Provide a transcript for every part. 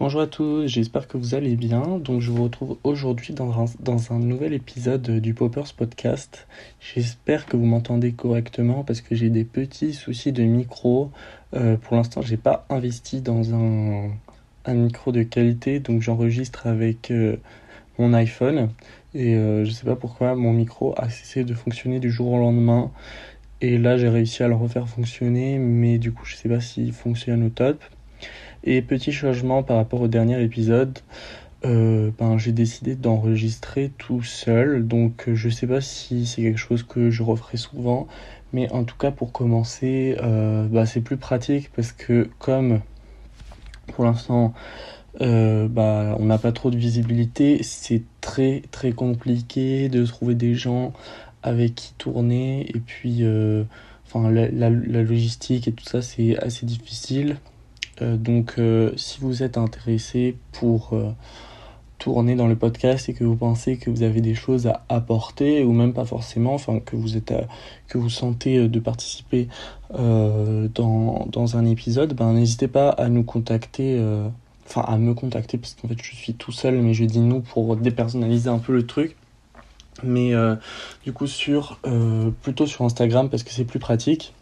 Bonjour à tous, j'espère que vous allez bien. Donc je vous retrouve aujourd'hui dans un, nouvel épisode du Poppers Podcast. J'espère que vous m'entendez correctement parce que j'ai des petits soucis de micro. Euh, pour l'instant, j'ai pas investi dans un, un, micro de qualité, donc j'enregistre avec euh, mon iPhone. Et euh, je sais pas pourquoi mon micro a cessé de fonctionner du jour au lendemain. Et là, j'ai réussi à le refaire fonctionner, mais du coup, je sais pas s'il fonctionne au top. Et petit changement par rapport au dernier épisode, euh, ben, j'ai décidé d'enregistrer tout seul. Donc je sais pas si c'est quelque chose que je referai souvent. Mais en tout cas pour commencer, euh, bah, c'est plus pratique parce que comme pour l'instant euh, bah, on n'a pas trop de visibilité, c'est très très compliqué de trouver des gens avec qui tourner. Et puis la logistique et tout ça c'est assez difficile. Euh, donc euh, si vous êtes intéressé pour euh, tourner dans le podcast et que vous pensez que vous avez des choses à apporter ou même pas forcément, enfin que vous êtes que vous sentez de participer dans, dans un épisode, ben n'hésitez pas à nous contacter, enfin à me contacter parce qu'en fait je suis tout seul, mais je dis nous pour dépersonnaliser un peu le truc. Mais du coup sur plutôt sur Instagram parce que c'est plus pratique.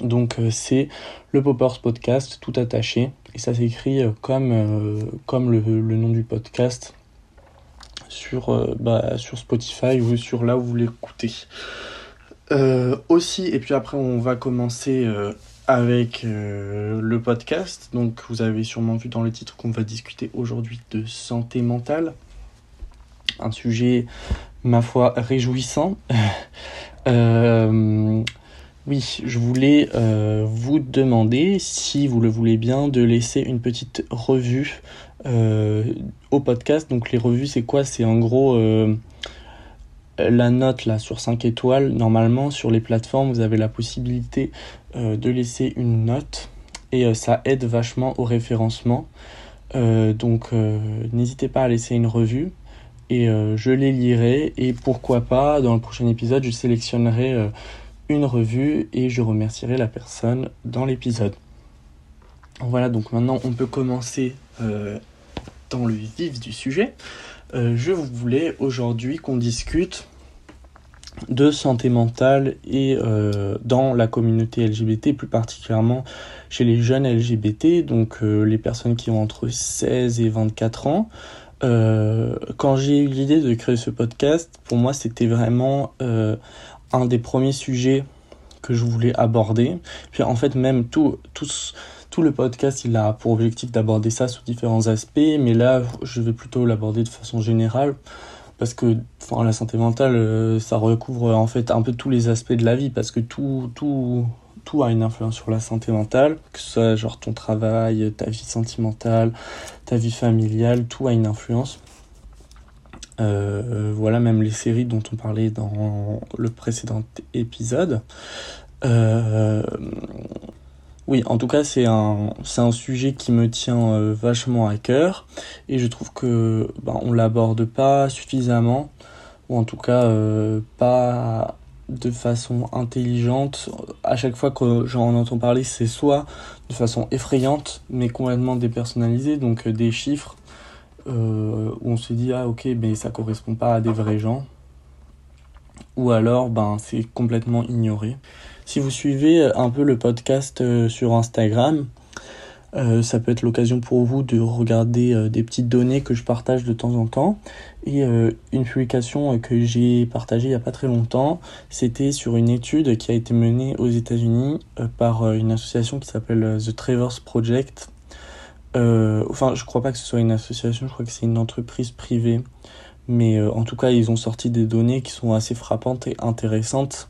Donc euh, c'est le Poppers Podcast tout attaché et ça s'écrit euh, comme, euh, le, nom du podcast sur, bah, sur Spotify ou sur là où vous l'écoutez. aussi, et puis après on va commencer avec le podcast. Donc vous avez sûrement vu dans le titre qu'on va discuter aujourd'hui de santé mentale. Un sujet, ma foi, réjouissant. Oui, je voulais euh, vous demander, si vous le voulez bien, de laisser une petite revue euh, au podcast. Donc les revues, c'est quoi? C'est en gros euh, la note là sur 5 étoiles. Normalement, sur les plateformes, vous avez la possibilité de laisser une note et ça aide vachement au référencement. donc n'hésitez pas à laisser une revue et je les lirai et pourquoi pas dans le prochain épisode je sélectionnerai une revue et je remercierai la personne dans l'épisode. Voilà, donc maintenant on peut commencer euh, dans le vif du sujet. Euh, je voulais aujourd'hui qu'on discute de santé mentale et euh, dans la communauté LGBT, plus particulièrement chez les jeunes LGBT, donc les personnes qui ont entre 16 et 24 ans. quand j'ai eu l'idée de créer ce podcast, pour moi c'était vraiment un des premiers sujets que je voulais aborder. Puis en fait, même tout, tout, tout le podcast, il a pour objectif d'aborder ça sous différents aspects, mais là, je vais plutôt l'aborder de façon générale. Parce que enfin, la santé mentale, euh, ça recouvre en fait un peu tous les aspects de la vie, parce que tout, tout, tout a une influence sur la santé mentale, que ce soit genre ton travail, ta vie sentimentale, ta vie familiale, tout a une influence. Euh, voilà, même les séries dont on parlait dans le précédent épisode. Euh, oui, en tout cas, c'est un, sujet qui me tient euh, vachement à cœur et je trouve que ben, on l'aborde pas suffisamment ou en tout cas pas de façon intelligente. À chaque fois que j'en entends parler, c'est soit de façon effrayante mais complètement dépersonnalisée, donc des chiffres euh, où on se dit ah ok mais ça correspond pas à des vrais gens ou alors ben c'est complètement ignoré. Si vous suivez un peu le podcast euh, sur Instagram, euh, ça peut être l'occasion pour vous de regarder des petites données que je partage de temps en temps. Et une publication que j'ai partagée il n'y a pas très longtemps, c'était sur une étude qui a été menée aux États-Unis par une association qui s'appelle The Travers Project euh, enfin, je crois pas que ce soit une association, je crois que c'est une entreprise privée. Mais euh, en tout cas, ils ont sorti des données qui sont assez frappantes et intéressantes.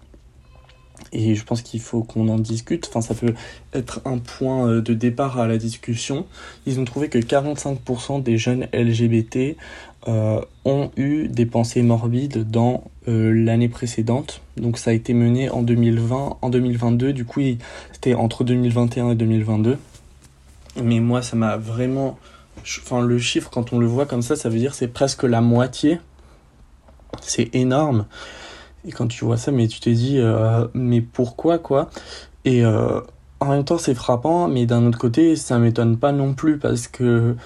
Et je pense qu'il faut qu'on en discute. Enfin, ça peut être un point euh, de départ à la discussion. Ils ont trouvé que 45% des jeunes LGBT ont eu des pensées morbides dans l'année précédente. Donc ça a été mené en 2020, en 2022. Du coup, c'était entre 2021 et 2022. Mais moi, ça m'a vraiment. Enfin, le chiffre, quand on le voit comme ça, ça veut dire c'est presque la moitié. C'est énorme. Et quand tu vois ça, mais tu te dis, euh, mais pourquoi, quoi? Et euh, en même temps, c'est frappant, mais d'un autre côté, ça m'étonne pas non plus parce que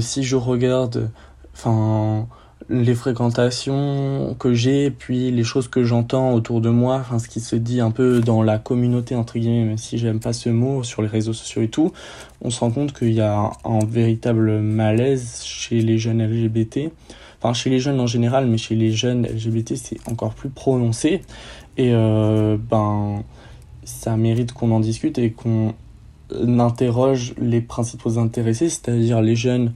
si je regarde, enfin, les fréquentations que j'ai, puis les choses que j'entends autour de moi, enfin ce qui se dit un peu dans la communauté entre guillemets, même si j'aime pas ce mot sur les réseaux sociaux et tout, on se rend compte qu'il y a un, véritable malaise chez les jeunes LGBT, enfin chez les jeunes en général, mais chez les jeunes LGBT c'est encore plus prononcé. Et euh, ben ça mérite qu'on en discute et qu'on interroge les principaux intéressés, c'est-à-dire les jeunes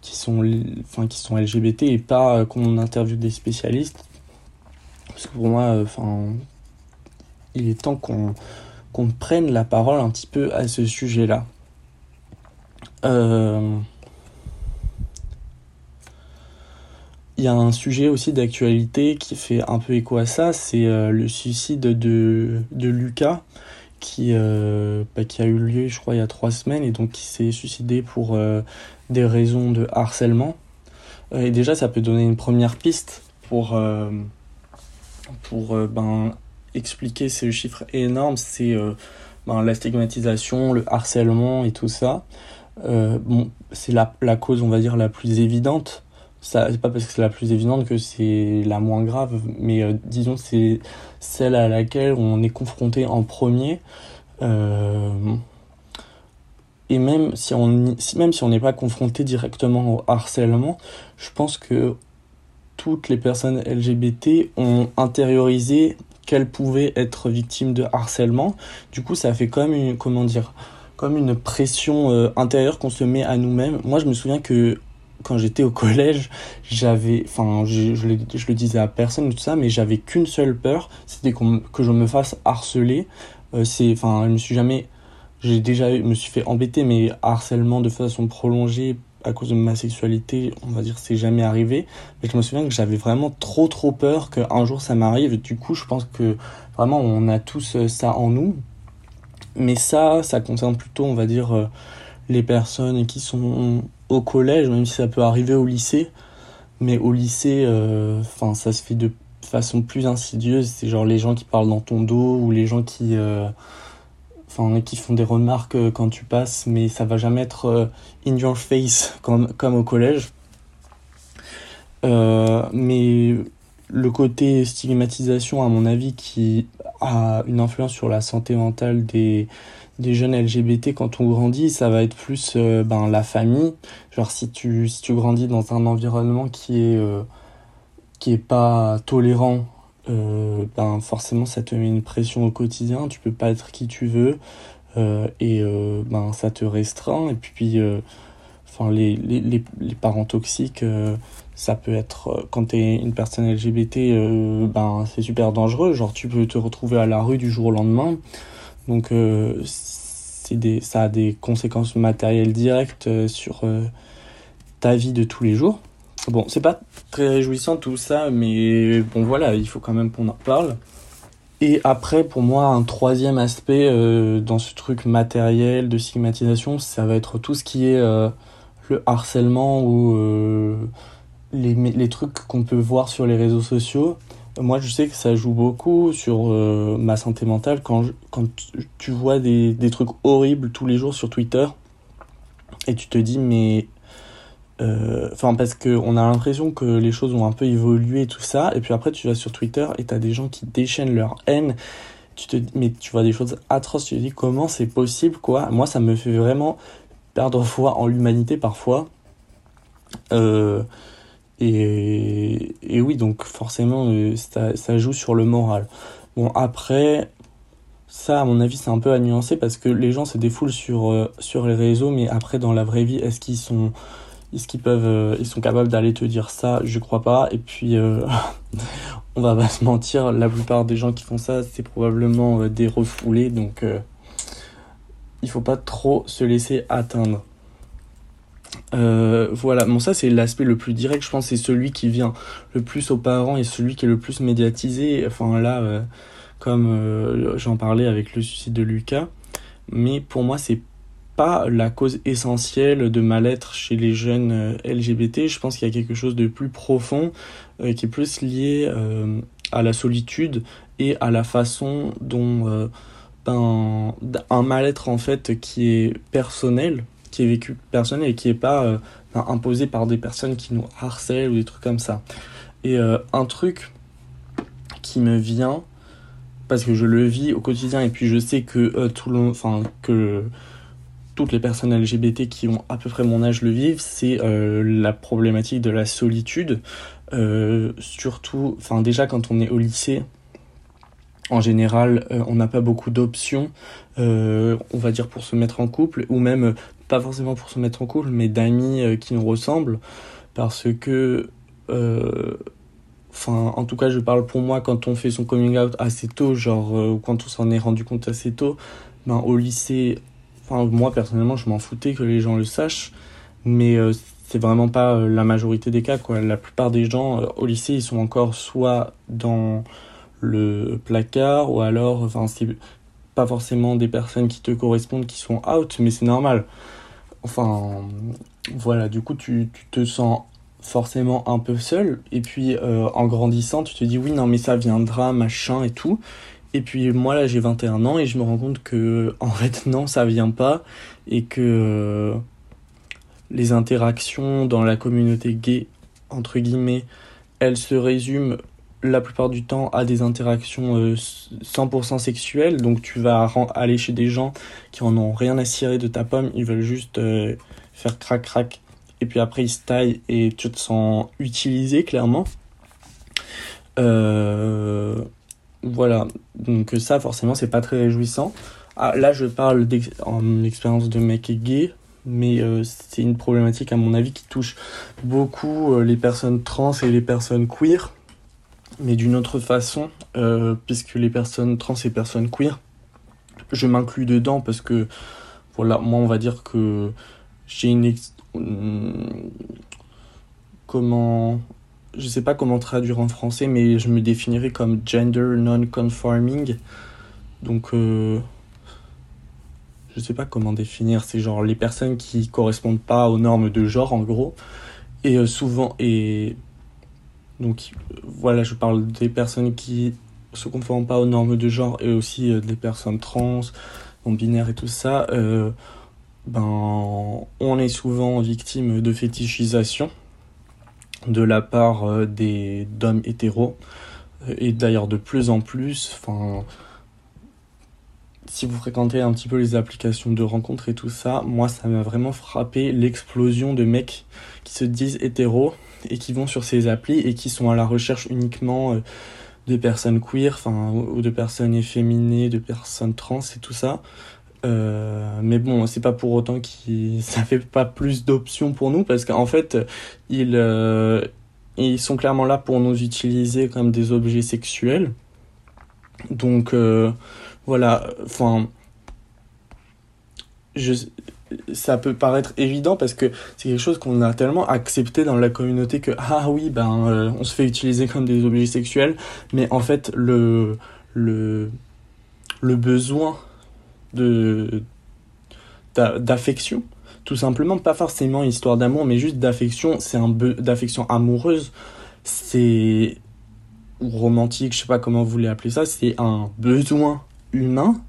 qui sont, enfin, qui sont LGBT et pas euh, qu'on interviewe des spécialistes. Parce que pour moi, euh, enfin, il est temps qu'on prenne la parole un petit peu à ce sujet-là. Euh, il y a un sujet aussi d'actualité qui fait un peu écho à ça, c'est le suicide de, de Lucas, qui, bah, qui a eu lieu, je crois, il y a trois semaines, et donc qui s'est suicidé pour des raisons de harcèlement. Euh, et déjà, ça peut donner une première piste pour, euh, pour euh, ben, expliquer ces chiffres énormes. C'est ben, la stigmatisation, le harcèlement et tout ça. bon, c'est la, la, cause, on va dire, la plus évidente. Ça, c'est pas parce que c'est la plus évidente que c'est la moins grave, mais disons c'est celle à laquelle on est confronté en premier. Et même si on même si on n'est pas confronté directement au harcèlement, je pense que toutes les personnes LGBT ont intériorisé qu'elles pouvaient être victimes de harcèlement. Du coup, ça fait comme une comment dire comme une pression euh, intérieure qu'on se met à nous-mêmes. Moi, je me souviens que quand j'étais au collège, j'avais, enfin, je, je, le disais à personne tout ça, mais j'avais qu'une seule peur, c'était que je me fasse harceler. Euh, c'est, enfin, je me suis jamais j'ai déjà eu, me suis fait embêter, mais harcèlement de façon prolongée à cause de ma sexualité, on va dire, c'est jamais arrivé. Mais je me souviens que j'avais vraiment trop trop peur qu'un jour ça m'arrive. Du coup, je pense que vraiment on a tous euh, ça en nous. Mais ça, ça concerne plutôt, on va dire, euh, les personnes qui sont au collège, même si ça peut arriver au lycée. Mais au lycée, euh, enfin, ça se fait de façon plus insidieuse. C'est genre les gens qui parlent dans ton dos ou les gens qui enfin qui font des remarques euh, quand tu passes mais ça va jamais être euh, in your face comme, comme au collège. Euh, mais le côté stigmatisation à mon avis qui a une influence sur la santé mentale des, des jeunes LGBT quand on grandit ça va être plus ben, la famille. Genre si tu, si tu grandis dans un environnement qui est qui est pas tolérant euh, ben forcément ça te met une pression au quotidien, tu peux pas être qui tu veux euh, et euh, ben ça te restreint et puis enfin les, les, les, parents toxiques ça peut être quand tu es une personne LGBT ben c'est super dangereux genre tu peux te retrouver à la rue du jour au lendemain. Donc c'est des ça a des conséquences matérielles directes sur ta vie de tous les jours Bon, c'est pas très réjouissant tout ça, mais bon voilà, il faut quand même qu'on en parle. Et après, pour moi, un troisième aspect euh, dans ce truc matériel de stigmatisation, ça va être tout ce qui est euh, le harcèlement ou euh, les, les, trucs qu'on peut voir sur les réseaux sociaux. Moi, je sais que ça joue beaucoup sur ma santé mentale quand, quand tu vois des, des trucs horribles tous les jours sur Twitter et tu te dis, mais euh, enfin, parce qu'on a l'impression que les choses ont un peu évolué tout ça. Et puis après, tu vas sur Twitter et t'as des gens qui déchaînent leur haine. Tu te, mais tu vois des choses atroces. Tu te dis comment c'est possible, quoi? Moi, ça me fait vraiment perdre foi en l'humanité parfois. Euh, et, oui, donc forcément, euh, ça, ça, joue sur le moral. Bon, après, ça, à mon avis, c'est un peu à nuancer parce que les gens se défoulent sur, sur les réseaux, mais après, dans la vraie vie, est-ce qu'ils sont est-ce qu'ils peuvent, euh, ils sont capables d'aller te dire ça? Je crois pas. Et puis, euh, on va pas se mentir, la plupart des gens qui font ça, c'est probablement euh, des refoulés. Donc, il faut pas trop se laisser atteindre. voilà, bon ça c'est l'aspect le plus direct, je pense c'est celui qui vient le plus aux parents et celui qui est le plus médiatisé. Enfin là, comme j'en parlais avec le suicide de Lucas, mais pour moi c'est la cause essentielle de mal-être chez les jeunes euh, LGBT. Je pense qu'il y a quelque chose de plus profond euh, qui est plus lié euh, à la solitude et à la façon dont ben, un mal-être en fait qui est personnel, qui est vécu personnel et qui est pas euh, ben, imposé par des personnes qui nous harcèlent ou des trucs comme ça. Et euh, un truc qui me vient parce que je le vis au quotidien et puis je sais que euh, tout le enfin que toutes les personnes LGBT qui ont à peu près mon âge le vivent, c'est la problématique de la solitude. surtout, enfin déjà quand on est au lycée, en général, euh, on n'a pas beaucoup d'options, euh, on va dire pour se mettre en couple, ou même euh, pas forcément pour se mettre en couple, mais d'amis qui nous ressemblent, parce que, enfin, en tout cas, je parle pour moi quand on fait son coming out assez tôt, genre quand on s'en est rendu compte assez tôt, ben au lycée, moi personnellement, je m'en foutais que les gens le sachent, mais c'est vraiment pas la majorité des cas, quoi. La plupart des gens au lycée, ils sont encore soit dans le placard ou alors enfin c'est pas forcément des personnes qui te correspondent qui sont out mais c'est normal enfin voilà du coup tu, tu, te sens forcément un peu seul et puis euh, en grandissant tu te dis oui non mais ça viendra machin et tout et puis moi là j'ai 21 ans et je me rends compte que en fait non ça vient pas et que euh, les interactions dans la communauté gay entre guillemets elles se résument la plupart du temps à des interactions 100% euh, sexuelles. Donc tu vas aller chez des gens qui en ont rien à cirer de ta pomme, ils veulent juste euh, faire crac crac. Et puis après ils se taillent et tu te sens utilisé clairement. Euh, voilà, donc ça forcément c'est pas très réjouissant. Ah, là je parle en expérience de mec gay, mais c'est une problématique à mon avis qui touche beaucoup les personnes trans et les personnes queer mais d'une autre façon, euh, puisque les personnes trans et personnes queer, je m'inclus dedans parce que, voilà, moi on va dire que j'ai une... comment... Je sais pas comment traduire en français, mais je me définirais comme gender non-conforming. Donc, euh, je sais pas comment définir. C'est genre les personnes qui correspondent pas aux normes de genre, en gros. Et euh, souvent, et donc voilà, je parle des personnes qui se conforment pas aux normes de genre et aussi euh, des personnes trans, non binaires et tout ça. Ben, on est souvent victime de fétichisation de la part euh, des d'hommes hétéros et d'ailleurs de plus en plus. Enfin, si vous fréquentez un petit peu les applications de rencontres et tout ça, moi ça m'a vraiment frappé l'explosion de mecs qui se disent hétéros et qui vont sur ces applis et qui sont à la recherche uniquement euh, de personnes queer, enfin, ou de personnes efféminées, de personnes trans et tout ça. Euh, mais bon, c'est pas pour autant que ça fait pas plus d'options pour nous parce qu'en fait, ils, euh, ils sont clairement là pour nous utiliser comme des objets sexuels. Donc voilà, enfin, je, ça peut paraître évident parce que c'est quelque chose qu'on a tellement accepté dans la communauté que ah oui ben euh, on se fait utiliser comme des objets sexuels mais en fait le le le besoin de d'affection. Tout simplement pas forcément histoire d'amour mais juste d'affection c'est un d'affection amoureuse. C'est romantique je sais pas comment vous voulez appeler ça c'est un besoin humain.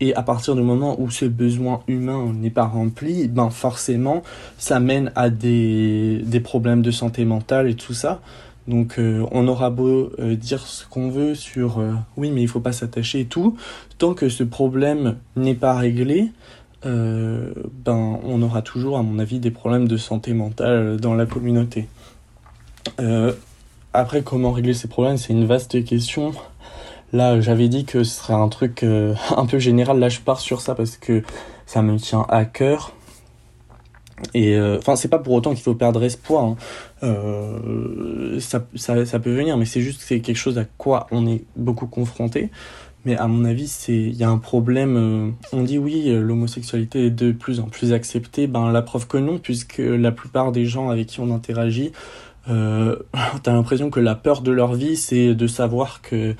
Et à partir du moment où ce besoin humain n'est pas rempli, ben forcément, ça mène à des, des problèmes de santé mentale et tout ça. Donc euh, on aura beau euh, dire ce qu'on veut sur euh, oui mais il faut pas s'attacher et tout, tant que ce problème n'est pas réglé, ben on aura toujours à mon avis des problèmes de santé mentale dans la communauté. après comment régler ces problèmes c'est une vaste question. Là, j'avais dit que ce serait un truc un peu général. Là, je pars sur ça parce que ça me tient à cœur. Et euh, enfin, c'est pas pour autant qu'il faut perdre espoir. Hein. Euh, ça, ça, ça, peut venir, mais c'est juste que c'est quelque chose à quoi on est beaucoup confronté. Mais à mon avis, c'est il y a un problème. on dit oui, l'homosexualité est de plus en plus acceptée. Ben la preuve que non, puisque la plupart des gens avec qui on interagit, euh, t'as l'impression que la peur de leur vie, c'est de savoir que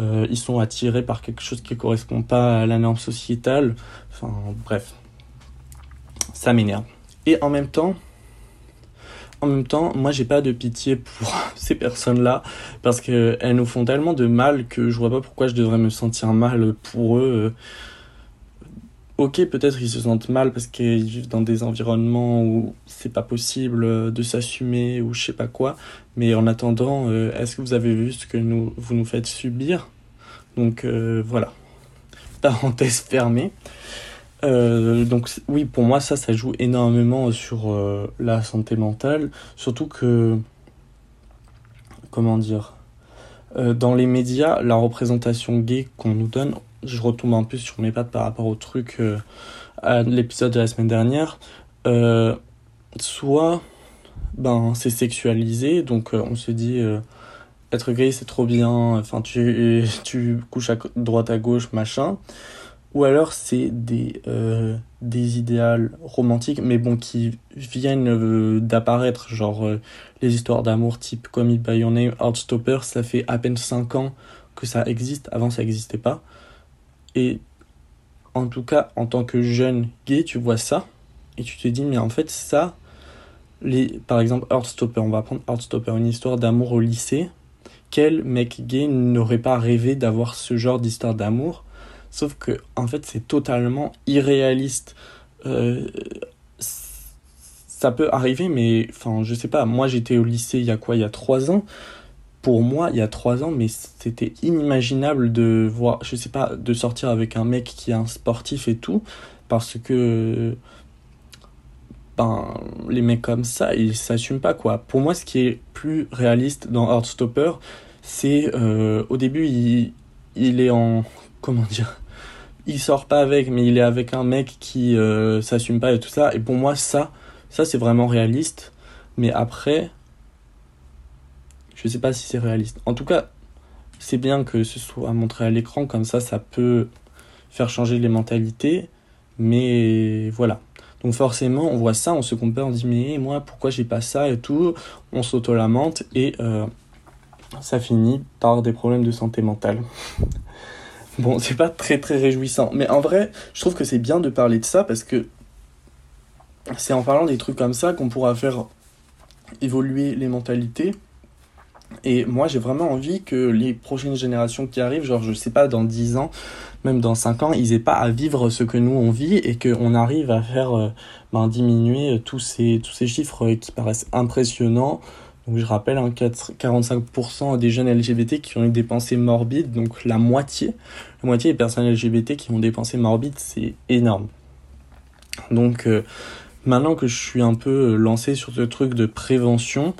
euh, ils sont attirés par quelque chose qui correspond pas à la norme sociétale. Enfin, bref, ça m'énerve. Et en même temps, en même temps, moi j'ai pas de pitié pour ces personnes-là parce qu'elles nous font tellement de mal que je vois pas pourquoi je devrais me sentir mal pour eux. Ok, peut-être ils se sentent mal parce qu'ils vivent dans des environnements où c'est pas possible de s'assumer ou je sais pas quoi. Mais en attendant, euh, est-ce que vous avez vu ce que nous, vous nous faites subir? Donc euh, voilà. Parenthèse fermée. Euh, donc oui, pour moi, ça, ça joue énormément sur la santé mentale. Surtout que... Comment dire Dans les médias, la représentation gay qu'on nous donne, je retombe un peu sur mes pattes par rapport au truc à l'épisode de la semaine dernière. soit ben c'est sexualisé donc euh, on se dit euh, être gay c'est trop bien enfin tu tu couches à droite à gauche machin ou alors c'est des euh, des idéaux romantiques mais bon qui viennent d'apparaître. Genre les histoires d'amour type Come It By Your Name Heartstopper ça fait à peine 5 ans que ça existe. Avant ça n'existait pas. Et en tout cas en tant que jeune gay tu vois ça et tu te dis mais en fait ça les, par exemple, Heartstopper, on va prendre Heartstopper, une histoire d'amour au lycée. Quel mec gay n'aurait pas rêvé d'avoir ce genre d'histoire d'amour Sauf que, en fait, c'est totalement irréaliste. Euh, ça peut arriver, mais enfin, je sais pas. Moi, j'étais au lycée il y a quoi? Il y a trois ans. Pour moi, il y a trois ans, mais c'était inimaginable de voir, je sais pas, de sortir avec un mec qui est un sportif et tout, parce que ben, les mecs comme ça, ils s'assument pas, quoi. Pour moi, ce qui est plus réaliste dans Heartstopper, c'est euh, au début, il, il est en. Comment dire? Il sort pas avec, mais il est avec un mec qui euh, s'assume pas et tout ça. Et pour moi, ça, ça c'est vraiment réaliste. Mais après, je sais pas si c'est réaliste. En tout cas, c'est bien que ce soit montré à l'écran, comme ça, ça peut faire changer les mentalités. Mais voilà. Donc forcément, on voit ça, on se compare, on dit mais moi pourquoi j'ai pas ça et tout, on s'auto-lamente et euh, ça finit par des problèmes de santé mentale. bon, c'est pas très très réjouissant, mais en vrai, je trouve que c'est bien de parler de ça parce que c'est en parlant des trucs comme ça qu'on pourra faire évoluer les mentalités et moi, j'ai vraiment envie que les prochaines générations qui arrivent, genre, je sais pas, dans 10 ans, même dans 5 ans, ils aient pas à vivre ce que nous on vit et qu'on arrive à faire euh, ben, diminuer tous ces, tous ces chiffres qui paraissent impressionnants. Donc, je rappelle, hein, 45% des jeunes LGBT qui ont eu des pensées morbides, donc la moitié, la moitié des personnes LGBT qui ont des pensées morbides, c'est énorme. Donc, euh, maintenant que je suis un peu lancé sur ce truc de prévention,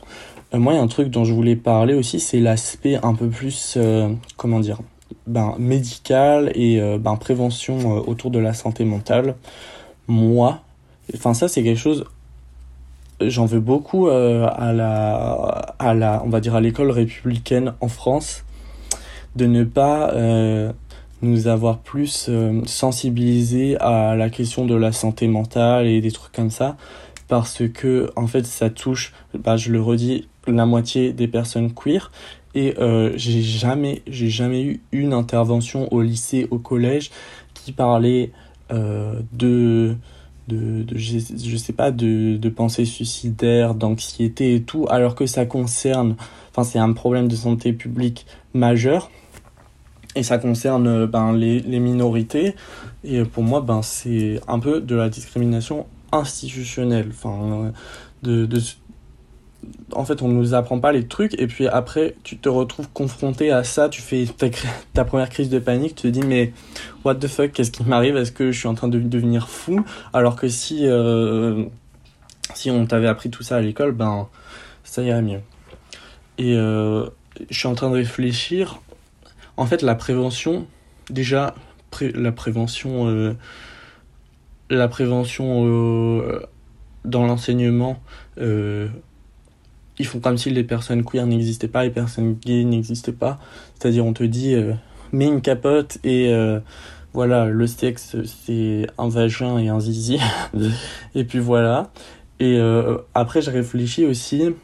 euh, moi, il y a un truc dont je voulais parler aussi, c'est l'aspect un peu plus, euh, comment dire, ben, médical et euh, ben, prévention autour de la santé mentale. Moi, enfin ça c'est quelque chose, j'en veux beaucoup à la, à la, on va dire à l'école républicaine en France, de ne pas nous avoir plus sensibilisés à la question de la santé mentale et des trucs comme ça parce que en fait ça touche bah, je le redis la moitié des personnes queer. Et euh, j'ai jamais j'ai jamais eu une intervention au lycée au collège qui parlait euh, de de, de je, je, sais pas de, de pensée suicidaire d'anxiété et tout alors que ça concerne enfin c'est un problème de santé publique majeur. Et ça concerne ben les, les minorités. Et pour moi ben c'est un peu de la discrimination institutionnelle. Enfin de en fait, on nous apprend pas les trucs, et puis après, tu te retrouves confronté à ça, tu fais ta, première crise de panique, tu te dis, mais what the fuck, qu'est-ce qui m'arrive? Est-ce que je suis en train de devenir fou? Alors que si, euh, si on t'avait appris tout ça à l'école, ben, ça irait mieux. Et euh, je suis en train de réfléchir. En fait, la prévention, déjà, la prévention, euh, la prévention dans l'enseignement, ils font comme si les personnes queer n'existaient pas, les personnes gays n'existaient pas. C'est-à-dire, on te dit, euh, mets une capote et euh, voilà, le sexe, c'est un vagin et un zizi. et puis voilà. Et euh, après, j'ai réfléchi aussi.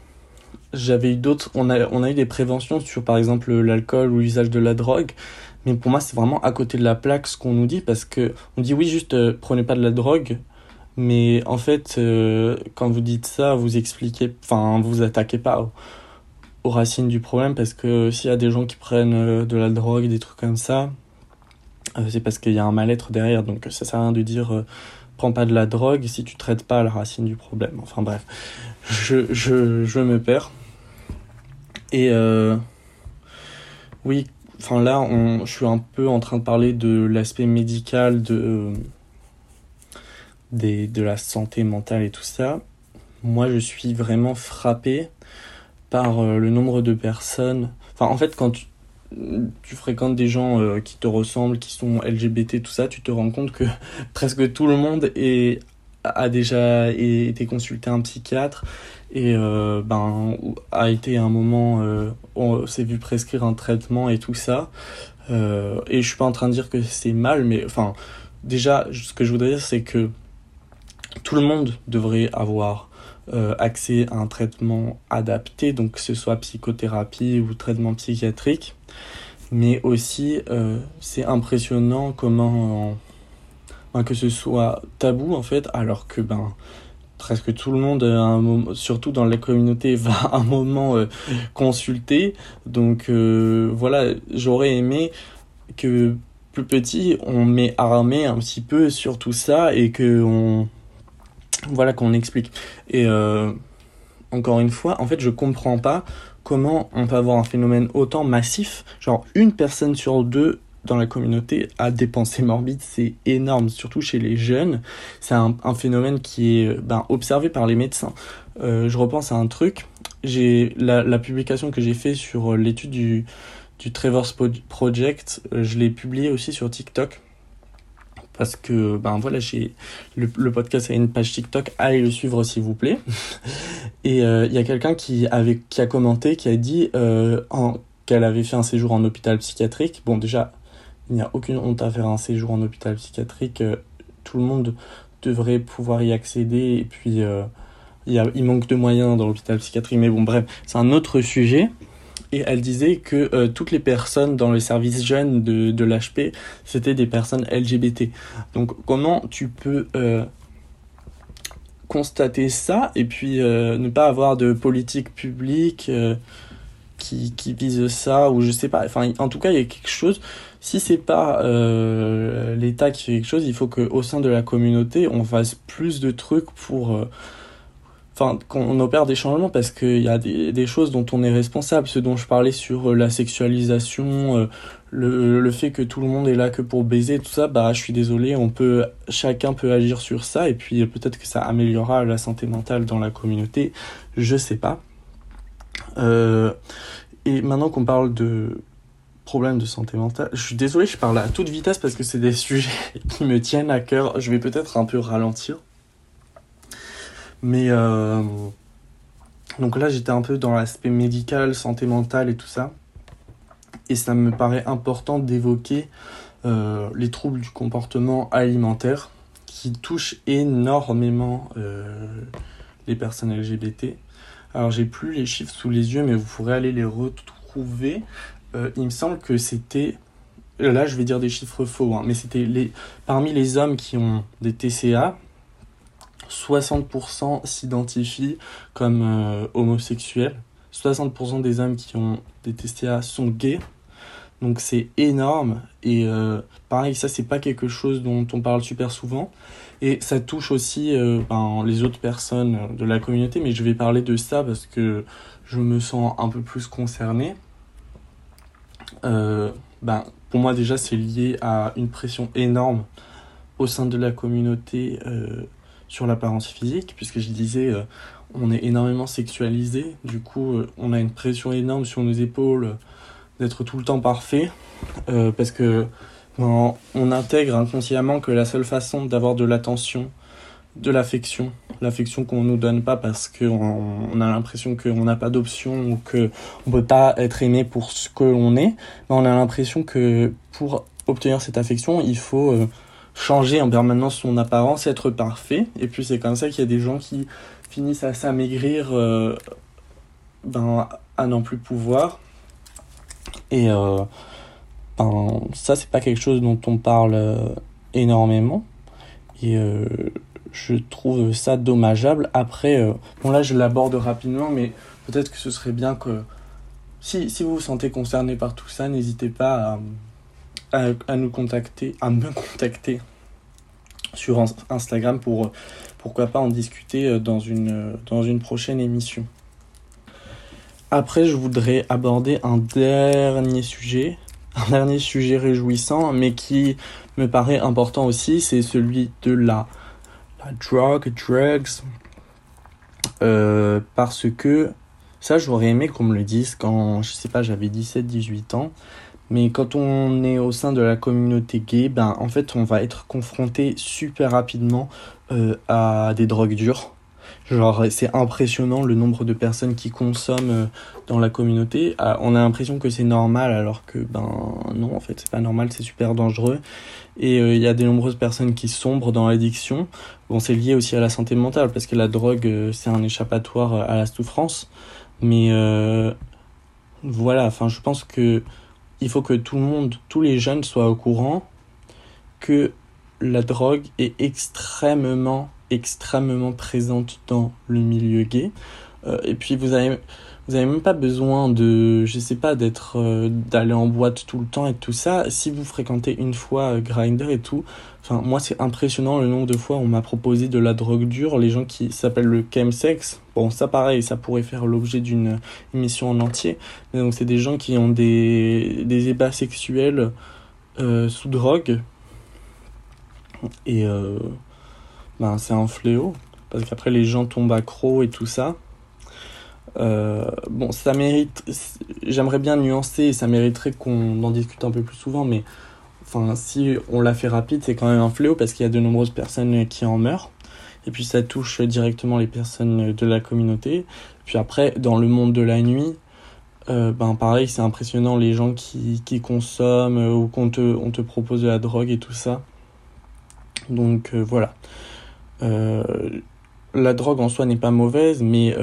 J'avais eu d'autres. On a, on a eu des préventions sur, par exemple, l'alcool ou l'usage de la drogue. Mais pour moi, c'est vraiment à côté de la plaque ce qu'on nous dit parce que on dit oui, juste prenez pas de la drogue, Mais en fait, euh, quand vous dites ça, vous expliquez, enfin, vous attaquez pas aux, racines du problème parce que s'il y a des gens qui prennent euh, de la drogue, des trucs comme ça, euh, c'est parce qu'il y a un mal-être derrière. Donc ça sert à rien de dire prends pas de la drogue si tu traites pas la racine du problème. Enfin bref, je, je, je me perds. Et oui, enfin là, on, je suis un peu en train de parler de l'aspect médical de des, de la santé mentale et tout ça, moi je suis vraiment frappé par euh, le nombre de personnes. Enfin, en fait, quand tu, fréquentes des gens euh, qui te ressemblent, qui sont LGBT, tout ça, tu te rends compte que presque tout le monde est, a déjà été consulté un psychiatre et euh, ben, a été à un moment, on s'est vu prescrire un traitement et tout ça. et je suis pas en train de dire que c'est mal, mais enfin, déjà, ce que je voudrais dire, c'est que tout le monde devrait avoir euh, accès à un traitement adapté, donc que ce soit psychothérapie ou traitement psychiatrique. Mais aussi, euh, c'est impressionnant comment ben, que ce soit tabou en fait, alors que ben presque tout le monde, surtout dans la communauté, va à un moment euh, consulter. Donc voilà, j'aurais aimé que plus petit, on met armé un petit peu sur tout ça et que on voilà qu'on explique. Et euh, encore une fois, en fait, je comprends pas comment on peut avoir un phénomène autant massif, genre une personne sur deux dans la communauté a des pensées morbides, c'est énorme, surtout chez les jeunes. C'est un, phénomène qui est ben, observé par les médecins. Euh, je repense à un truc, j'ai la, publication que j'ai fait sur l'étude du, du Trevor Project, euh, je l'ai publiée aussi sur TikTok parce que ben voilà j'ai le, le, podcast a une page TikTok allez le suivre s'il vous plaît. Et euh, il y a quelqu'un qui avait qui a commenté qui a dit euh, qu'elle avait fait un séjour en hôpital psychiatrique. Bon déjà il n'y a aucune honte à faire un séjour en hôpital psychiatrique euh, tout le monde devrait pouvoir y accéder. Et puis il, y a, il manque de moyens dans l'hôpital psychiatrique. Mais bon bref c'est un autre sujet et elle disait que euh, toutes les personnes dans le service jeune de, de l'HP, c'était des personnes LGBT. Donc comment tu peux euh, constater ça et puis euh, ne pas avoir de politique publique qui, qui vise ça ou je sais pas. Enfin, en tout cas, il y a quelque chose. Si c'est pas l'État qui fait quelque chose, il faut qu'au sein de la communauté, on fasse plus de trucs pour enfin qu'on opère des changements parce qu'il y a des, choses dont on est responsable. Ce dont je parlais sur euh, la sexualisation euh, le, le, fait que tout le monde est là que pour baiser tout ça bah je suis désolé on peut chacun peut agir sur ça. Et puis peut-être que ça améliorera la santé mentale dans la communauté. Je sais pas. Euh, et maintenant qu'on parle de problèmes de santé mentale je suis désolé je parle à toute vitesse parce que c'est des sujets qui me tiennent à cœur. Je vais peut-être un peu ralentir mais euh, donc là, j'étais un peu dans l'aspect médical, santé mentale et tout ça. Et ça me paraît important d'évoquer euh, les troubles du comportement alimentaire qui touchent énormément euh, les personnes LGBT. Alors j'ai plus les chiffres sous les yeux, mais vous pourrez aller les retrouver. Il me semble que c'était, là je vais dire des chiffres faux, hein, mais c'était les, parmi les hommes qui ont des TCA, 60% s'identifient comme euh, homosexuels. 60% des hommes qui ont des TCA sont gays. Donc c'est énorme. Et euh, pareil, ça c'est pas quelque chose dont on parle super souvent. Et ça touche aussi euh, ben, les autres personnes de la communauté. Mais je vais parler de ça parce que je me sens un peu plus concerné. ben, pour moi déjà c'est lié à une pression énorme au sein de la communauté sur l'apparence physique, puisque je disais, euh, on est énormément sexualisé, du coup euh, on a une pression énorme sur nos épaules euh, d'être tout le temps parfait, parce que on, intègre inconsciemment que la seule façon d'avoir de l'attention, de l'affection, l'affection qu'on nous donne pas parce qu'on on a l'impression qu'on n'a pas d'option ou qu'on ne peut pas être aimé pour ce que l'on est, ben, on a l'impression que pour obtenir cette affection, il faut changer en permanence son apparence, être parfait. Et puis c'est comme ça qu'il y a des gens qui finissent à s'amaigrir, euh, ben, à n'en plus pouvoir. Et euh, ben, ça, c'est pas quelque chose dont on parle euh, énormément. Et je trouve ça dommageable. Après, bon là je l'aborde rapidement, mais peut-être que ce serait bien que si, si vous vous sentez concerné par tout ça, n'hésitez pas à, à, nous contacter, à me contacter sur Instagram pour pourquoi pas en discuter dans une, dans une prochaine émission. Après, je voudrais aborder un dernier sujet, un dernier sujet réjouissant, mais qui me paraît important aussi, c'est celui de la, la drug, drugs, euh, parce que ça, j'aurais aimé qu'on me le dise quand, je sais pas, j'avais 17-18 ans. Mais quand on est au sein de la communauté gay, ben en fait on va être confronté super rapidement euh, à des drogues dures. Genre, c'est impressionnant le nombre de personnes qui consomment euh, dans la communauté. Ah, on a l'impression que c'est normal, alors que, ben non, en fait, c'est pas normal, c'est super dangereux. Et euh, il y a de nombreuses personnes qui sombrent dans l'addiction. Bon, c'est lié aussi à la santé mentale, parce que la drogue, euh, c'est un échappatoire à la souffrance. Mais voilà, enfin, je pense que il faut que tout le monde, tous les jeunes soient au courant que la drogue est extrêmement extrêmement présente dans le milieu gay. Euh, et puis vous avez vous avez même pas besoin de je sais pas d'être euh, d'aller en boîte tout le temps et tout ça si vous fréquentez une fois euh, Grinder et tout enfin moi c'est impressionnant le nombre de fois on m'a proposé de la drogue dure les gens qui s'appellent le chemsex bon ça pareil ça pourrait faire l'objet d'une émission en entier mais donc c'est des gens qui ont des des ébats sexuels sous drogue et ben, c'est un fléau. Parce qu'après, les gens tombent accro et tout ça. Euh, bon, ça mérite. J'aimerais bien nuancer et ça mériterait qu'on en discute un peu plus souvent, mais enfin, si on l'a fait rapide, c'est quand même un fléau parce qu'il y a de nombreuses personnes qui en meurent. Et puis ça touche directement les personnes de la communauté. Puis après, dans le monde de la nuit, euh, ben pareil, c'est impressionnant les gens qui, qui consomment ou qu'on te, on te propose de la drogue et tout ça. Donc euh, voilà. La drogue en soi n'est pas mauvaise, mais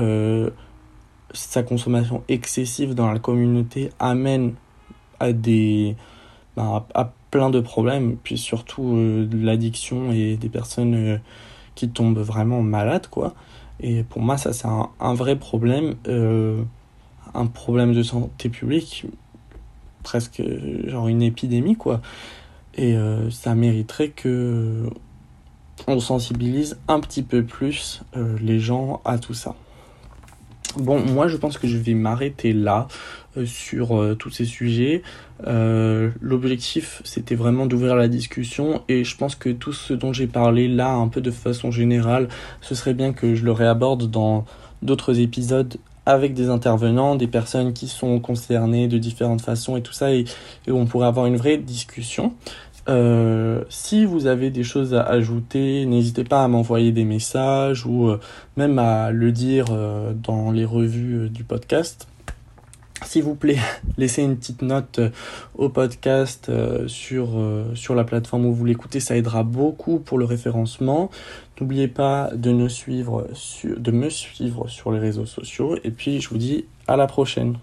sa consommation excessive dans la communauté amène à des ben, à, plein de problèmes, puis surtout euh, l'addiction et des personnes qui tombent vraiment malades, quoi. Et pour moi, ça, c'est un, vrai problème, un problème de santé publique, presque genre une épidémie, quoi. Et ça mériterait que on sensibilise un petit peu plus euh, les gens à tout ça. Bon, moi je pense que je vais m'arrêter là euh, sur euh, tous ces sujets. L'objectif c'était vraiment d'ouvrir la discussion et je pense que tout ce dont j'ai parlé là un peu de façon générale, ce serait bien que je le réaborde dans d'autres épisodes avec des intervenants, des personnes qui sont concernées de différentes façons et tout ça et, et on pourrait avoir une vraie discussion. Euh, si vous avez des choses à ajouter, n'hésitez pas à m'envoyer des messages ou euh, même à le dire euh, dans les revues du podcast. S'il vous plaît, laissez une petite note au podcast sur, sur la plateforme où vous l'écoutez, ça aidera beaucoup pour le référencement. N'oubliez pas de, me suivre sur les réseaux sociaux et puis je vous dis à la prochaine.